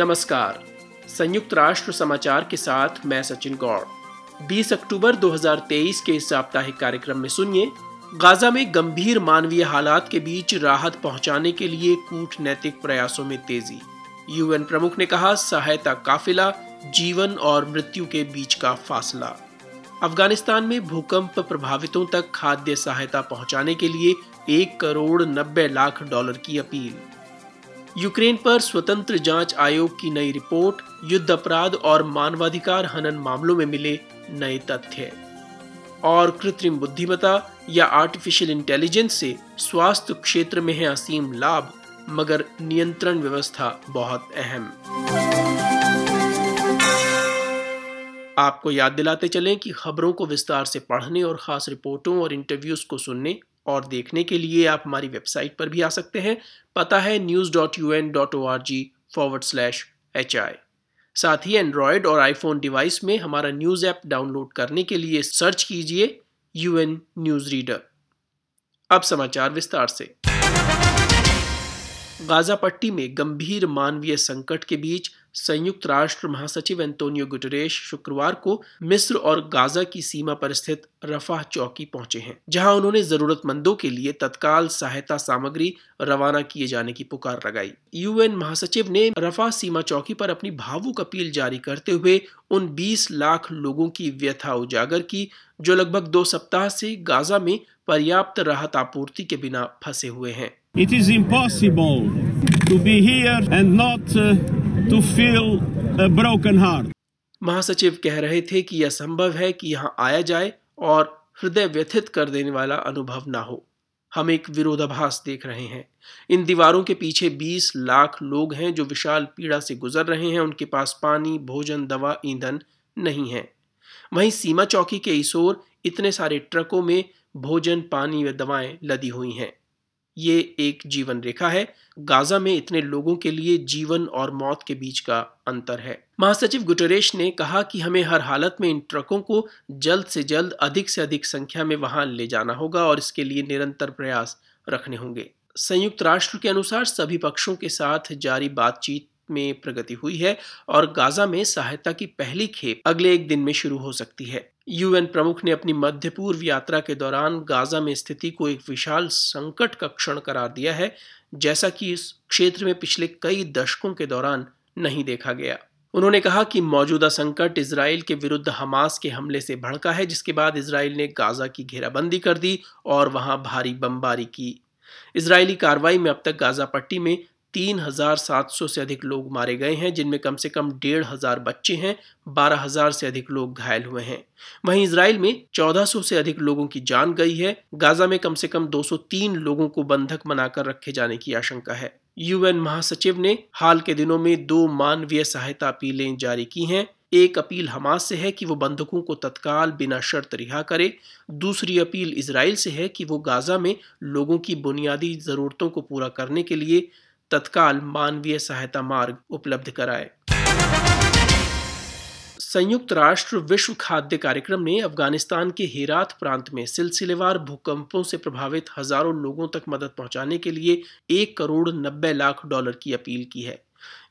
नमस्कार। संयुक्त राष्ट्र समाचार के साथ मैं सचिन गौड़। 20 अक्टूबर 2023 के इस साप्ताहिक कार्यक्रम में सुनिए, गाजा में गंभीर मानवीय हालात के बीच राहत पहुँचाने के लिए कूटनैतिक प्रयासों में तेज़ी। यूएन प्रमुख ने कहा, सहायता काफिला, जीवन और मृत्यु के बीच का फासला। अफ़गानिस्तान में भूकंप प्रभावितों तक खाद्य सहायता पहुँचाने के लिए एक करोड़ नब्बे लाख डॉलर की अपील। यूक्रेन पर स्वतंत्र जाँच आयोग की नई रिपोर्ट, युद्ध अपराध और मानवाधिकार हनन मामलों में मिले नए तथ्य। और कृत्रिम बुद्धिमत्ता या आर्टिफिशियल इंटेलिजेंस से स्वास्थ्य क्षेत्र में है असीम लाभ, मगर नियंत्रण व्यवस्था बहुत अहम। आपको याद दिलाते चलें कि खबरों को विस्तार से पढ़ने और खास रिपोर्टों और इंटरव्यूज़ को सुनने और देखने के लिए आप हमारी वेबसाइट पर भी आ सकते हैं। पता है news dot U N dot O R G forward slash H I साथ ही एंड्रॉयड और आईफोन डिवाइस में हमारा न्यूज़ ऐप डाउनलोड करने के लिए सर्च कीजिए यू एन न्यूज़ रीडर अब समाचार विस्तार से। गाजा पट्टी में गंभीर मानवीय संकट के बीच संयुक्त राष्ट्र महासचिव एंटोनियो गुटरेश शुक्रवार को मिस्र और गाजा की सीमा पर स्थित रफा चौकी पहुँचे हैं जहाँ उन्होंने जरूरतमंदों के लिए तत्काल सहायता सामग्री रवाना किए जाने की पुकार लगाई। यूएन महासचिव ने रफा सीमा चौकी पर अपनी भावुक अपील जारी करते हुए उन 20 लाख लोगों की व्यथा उजागर की जो लगभग दो सप्ताह से गाजा में पर्याप्त राहत आपूर्ति के बिना फंसे हुए हैं। Is impossible to be here and not uh, to feel a broken heart. महासचिव कह रहे थे कि यह संभव है कि यहाँ आया जाए और हृदय व्यथित कर देने वाला अनुभव ना हो। हम एक विरोधाभास देख रहे हैं। इन दीवारों के पीछे 20 लाख लोग हैं जो विशाल पीड़ा से गुजर रहे हैं। उनके पास पानी, भोजन, दवा, ईंधन नहीं है। वहीं सीमा चौकी के इस ओर इतने सारे ट्रकों में भोजन, पानी व दवाएँ लदी हुई हैं। ये एक जीवन रेखा है। गाजा में इतने लोगों के लिए जीवन और मौत के बीच का अंतर है। महासचिव गुटरेश ने कहा कि हमें हर हालत में इन ट्रकों को जल्द से जल्द अधिक से अधिक संख्या में वहाँ ले जाना होगा और इसके लिए निरंतर प्रयास रखने होंगे। संयुक्त राष्ट्र के अनुसार सभी पक्षों के साथ जारी बातचीत में प्रगति हुई है और गाजा में सहायता की पहली खेप अगले एक दिन में शुरू हो सकती है। यूएन प्रमुख ने अपनी मध्य पूर्व यात्रा के दौरान गाजा में स्थिति को एक विशाल संकट का क्षण करार दिया है, जैसा कि इस क्षेत्र में पिछले कई दशकों के दौरान नहीं देखा गया। उन्होंने कहा कि मौजूदा संकट इसराइल के विरुद्ध हमास के हमले से भड़का है, जिसके बाद इसराइल ने गाजा की घेराबंदी कर दी और वहाँ भारी बमबारी की। इसराइली कार्रवाई में अब तक गाजा पट्टी में तीन हज़ार सात सौ से अधिक लोग मारे गए हैं, जिनमें कम से कम डेढ़ हज़ार बच्चे हैं, बारह हज़ार से अधिक लोग घायल हुए हैं। वहीं इसराइल में चौदह सौ से अधिक लोगों की जान गई है। गाजा में कम से कम 203 लोगों को बंधक बनाकर रखे जाने की आशंका है। यूएन महासचिव ने हाल के दिनों में दो मानवीय सहायता अपीलें जारी की हैं। एक अपील हमास से है कि वो बंधकों को तत्काल बिना शर्त रिहा करे। दूसरी अपील इसराइल से है कि वो गाजा में लोगों की बुनियादी जरूरतों को पूरा करने के लिए तत्काल मानवीय सहायता मार्ग उपलब्ध कराए। संयुक्त राष्ट्र विश्व खाद्य कार्यक्रम ने अफ़गानिस्तान के हेरात प्रांत में सिलसिलेवार भूकंपों से प्रभावित हज़ारों लोगों तक मदद पहुँचाने के लिए एक करोड़ नब्बे लाख डॉलर की अपील की है।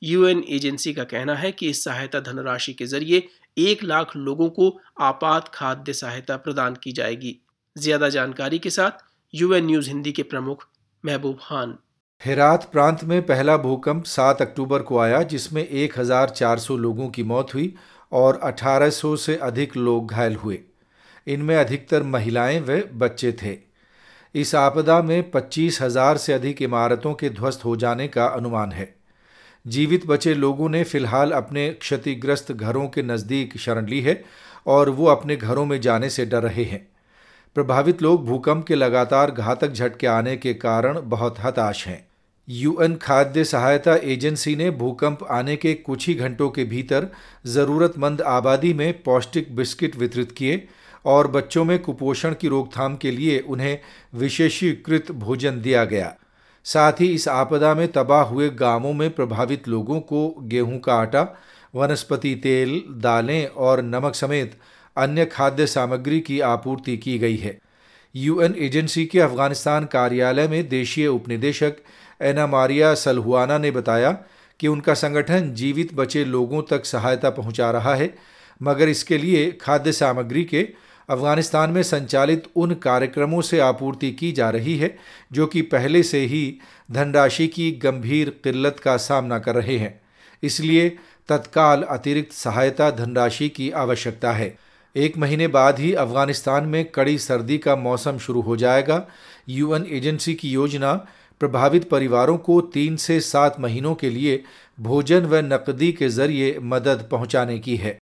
यूएन एजेंसी का कहना है कि इस सहायता धनराशि के ज़रिए एक लाख लोगों को आपात खाद्य सहायता प्रदान की जाएगी। ज़्यादा जानकारी के साथ यूएन न्यूज़ हिंदी के प्रमुख महबूब खान। हेरात प्रांत में पहला भूकंप 7 अक्टूबर को आया जिसमें 1,400 लोगों की मौत हुई और 1800 से अधिक लोग घायल हुए। इनमें अधिकतर महिलाएँ व बच्चे थे। इस आपदा में 25,000 से अधिक इमारतों के ध्वस्त हो जाने का अनुमान है। जीवित बचे लोगों ने फ़िलहाल अपने क्षतिग्रस्त घरों के नज़दीक शरण ली है और वो अपने घरों में जाने से डर रहे हैं। प्रभावित लोग भूकंप के लगातार घातक झटके आने के कारण बहुत हताश हैं। यूएन खाद्य सहायता एजेंसी ने भूकंप आने के कुछ ही घंटों के भीतर ज़रूरतमंद आबादी में पौष्टिक बिस्किट वितरित किए और बच्चों में कुपोषण की रोकथाम के लिए उन्हें विशेषीकृत भोजन दिया गया। साथ ही इस आपदा में तबाह हुए गाँवों में प्रभावित लोगों को गेहूँ का आटा, वनस्पति तेल, दालें और नमक समेत अन्य खाद्य सामग्री की आपूर्ति की गई है। यूएन एजेंसी के अफ़गानिस्तान कार्यालय में देशीय उपनिदेशक एना मारिया सलहुआना ने बताया कि उनका संगठन जीवित बचे लोगों तक सहायता पहुँचा रहा है, मगर इसके लिए खाद्य सामग्री के अफ़गानिस्तान में संचालित उन कार्यक्रमों से आपूर्ति की जा रही है, जो कि पहले से ही धनराशि की गंभीर किल्लत का सामना कर रहे हैं। इसलिए तत्काल अतिरिक्त सहायता धनराशि की आवश्यकता है। एक महीने बाद ही अफ़गानिस्तान में कड़ी सर्दी का मौसम शुरू हो जाएगा। यूएन एजेंसी की योजना प्रभावित परिवारों को तीन से सात महीनों के लिए भोजन व नकदी के ज़रिए मदद पहुँचाने की है।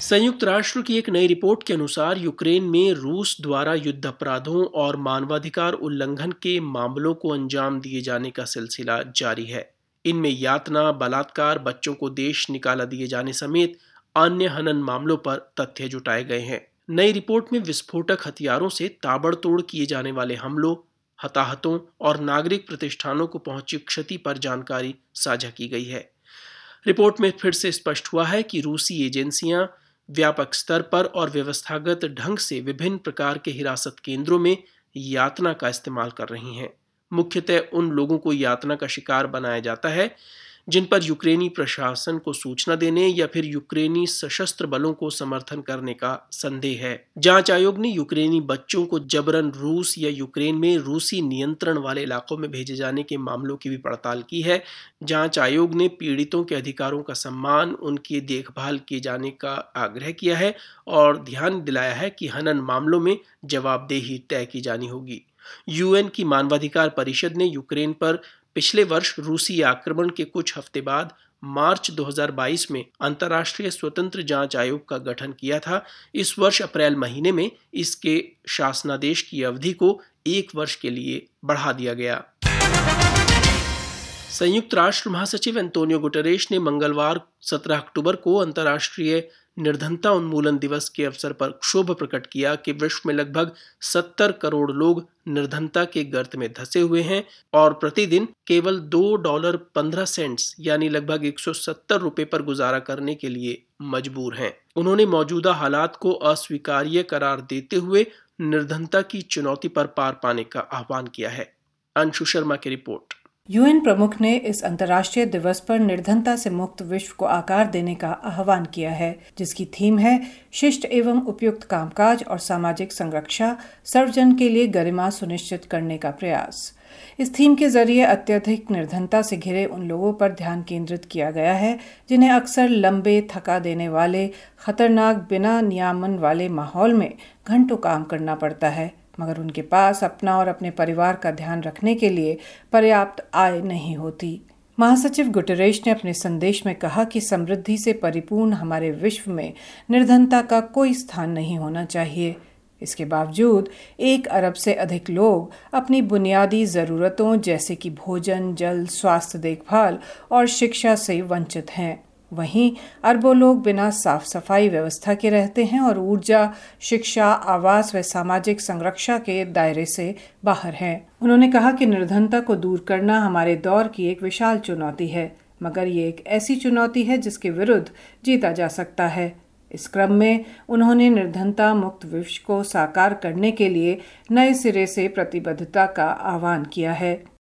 संयुक्त राष्ट्र की एक नई रिपोर्ट के अनुसार यूक्रेन में रूस द्वारा युद्ध अपराधों और मानवाधिकार उल्लंघन के मामलों को अंजाम दिए जाने का सिलसिला जारी है। इनमें यातना, बलात्कार, बच्चों को देश निकाला दिए जाने समेत अन्य हनन मामलों पर तथ्य जुटाए गए हैं। नई रिपोर्ट में विस्फोटक हथियारों से ताबड़तोड़ किए जाने वाले हमलों हताहतों और नागरिक प्रतिष्ठानों को पहुँची क्षति पर जानकारी साझा की गई है। रिपोर्ट में फिर से स्पष्ट हुआ है कि रूसी एजेंसियाँ व्यापक स्तर पर और व्यवस्थागत ढंग से विभिन्न प्रकार के हिरासत केंद्रों में यातना का इस्तेमाल कर रही हैं। मुख्यतः उन लोगों को यातना का शिकार बनाया जाता है जिन पर यूक्रेनी प्रशासन को सूचना देने या फिर यूक्रेनी सशस्त्र बलों को समर्थन करने का संदेह है। जाँच आयोग ने यूक्रेनी बच्चों को जबरन रूस या यूक्रेन में रूसी नियंत्रण वाले इलाकों में भेजे जाने के मामलों की भी पड़ताल की है। जाँच आयोग ने पीड़ितों के अधिकारों का सम्मान, उनकी देखभाल किए जाने का आग्रह किया है और ध्यान दिलाया है कि हनन मामलों में जवाबदेही तय की जानी होगी। यूएन की मानवाधिकार परिषद ने यूक्रेन पर पिछले वर्ष रूसी आक्रमण के कुछ हफ़्ते बाद मार्च 2022 में अंतर्राष्ट्रीय स्वतंत्र जाँच आयोग का गठन किया था। इस वर्ष अप्रैल महीने में इसके शासनादेश की अवधि को एक वर्ष के लिए बढ़ा दिया गया। संयुक्त राष्ट्र महासचिव एंटोनियो गुटरेश ने मंगलवार 17 अक्टूबर को अंतर्राष्ट्रीय निर्धनता उन्मूलन दिवस के अवसर पर क्षोभ प्रकट किया कि विश्व में लगभग 70 करोड़ लोग निर्धनता के गर्त में धसे हुए हैं और प्रतिदिन केवल दो डॉलर पंद्रह सेंट्स, यानी लगभग 170 रुपए पर गुजारा करने के लिए मजबूर हैं। उन्होंने मौजूदा हालात को अस्वीकार्य करार देते हुए निर्धनता की चुनौती पर पार पाने का आह्वान किया है। अंशु शर्मा की रिपोर्ट। यूएन प्रमुख ने इस अंतर्राष्ट्रीय दिवस पर निर्धनता से मुक्त विश्व को आकार देने का आह्वान किया है, जिसकी थीम है शिष्ट एवं उपयुक्त कामकाज और सामाजिक संरक्षा, सर्वजन के लिए गरिमा सुनिश्चित करने का प्रयास। इस थीम के ज़रिए अत्यधिक निर्धनता से घिरे उन लोगों पर ध्यान केंद्रित किया गया है, जिन्हें अक्सर लंबे थका देने वाले, खतरनाक बिना नियामन वाले माहौल में घंटों काम करना पड़ता है। मगर उनके पास अपना और अपने परिवार का ध्यान रखने के लिए पर्याप्त आय नहीं होती। महासचिव गुटरेश ने अपने संदेश में कहा कि समृद्धि से परिपूर्ण हमारे विश्व में निर्धनता का कोई स्थान नहीं होना चाहिए। इसके बावजूद, एक अरब से अधिक लोग अपनी बुनियादी ज़रूरतों जैसे कि भोजन, जल, स्वास्थ्य देखभाल और शिक्षा से वंचित हैं। वहीं अरबों लोग बिना साफ़ सफ़ाई व्यवस्था के रहते हैं और ऊर्जा, शिक्षा, आवास व सामाजिक संरक्षा के दायरे से बाहर हैं। उन्होंने कहा कि निर्धनता को दूर करना हमारे दौर की एक विशाल चुनौती है, मगर ये एक ऐसी चुनौती है जिसके विरुद्ध जीता जा सकता है। इस क्रम में उन्होंने निर्धनता मुक्त विश्व को साकार करने के लिए नए सिरे से प्रतिबद्धता का आह्वान किया है।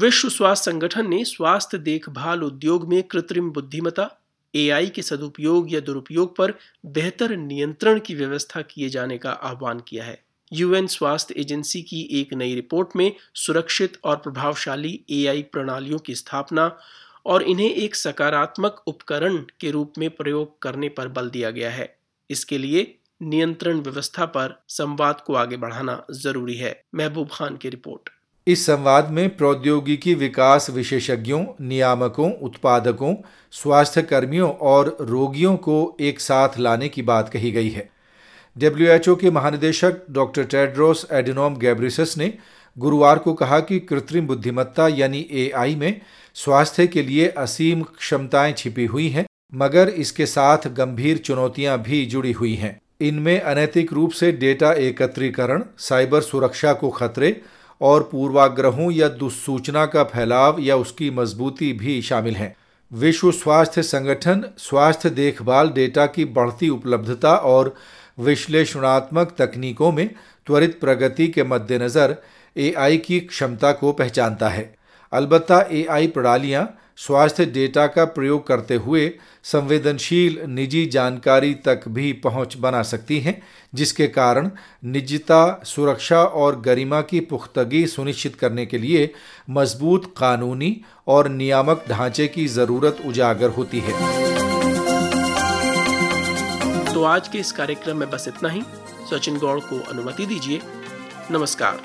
विश्व स्वास्थ्य संगठन ने स्वास्थ्य देखभाल उद्योग में कृत्रिम बुद्धिमता एआई के सदुपयोग या दुरुपयोग पर बेहतर नियंत्रण की व्यवस्था किए जाने का आह्वान किया है। यूएन स्वास्थ्य एजेंसी की एक नई रिपोर्ट में सुरक्षित और प्रभावशाली एआई प्रणालियों की स्थापना और इन्हें एक सकारात्मक उपकरण के रूप में प्रयोग करने पर बल दिया गया है। इसके लिए नियंत्रण व्यवस्था पर संवाद को आगे बढ़ाना ज़रूरी है। महबूब खान की रिपोर्ट। इस संवाद में प्रौद्योगिकी विकास विशेषज्ञों, नियामकों, उत्पादकों स्वास्थ्य कर्मियों और रोगियों को एक साथ लाने की बात कही गई है। डब्ल्यूएचओ के महानिदेशक डॉक्टर टेड्रोस एडिनोम गैब्रिसस ने गुरुवार को कहा कि कृत्रिम बुद्धिमत्ता यानी एआई में स्वास्थ्य के लिए असीम क्षमताएँ छिपी हुई हैं, मगर इसके साथ गंभीर चुनौतियाँ भी जुड़ी हुई हैं। इनमें अनैतिक रूप से डेटा एकत्रीकरण, साइबर सुरक्षा को खतरे और पूर्वाग्रहों या दुस्सूचना का फैलाव या उसकी मजबूती भी शामिल हैं। विश्व स्वास्थ्य संगठन स्वास्थ्य देखभाल डेटा की बढ़ती उपलब्धता और विश्लेषणात्मक तकनीकों में त्वरित प्रगति के मद्देनज़र एआई की क्षमता को पहचानता है। अलबत्ता एआई प्रणालियाँ स्वास्थ्य डेटा का प्रयोग करते हुए संवेदनशील निजी जानकारी तक भी पहुँच बना सकती हैं, जिसके कारण निजता, सुरक्षा और गरिमा की पुख्तगी सुनिश्चित करने के लिए मज़बूत कानूनी और नियामक ढांचे की ज़रूरत उजागर होती है। तो आज के इस कार्यक्रम में बस इतना ही। सचिन गौड़ को अनुमति दीजिए। नमस्कार।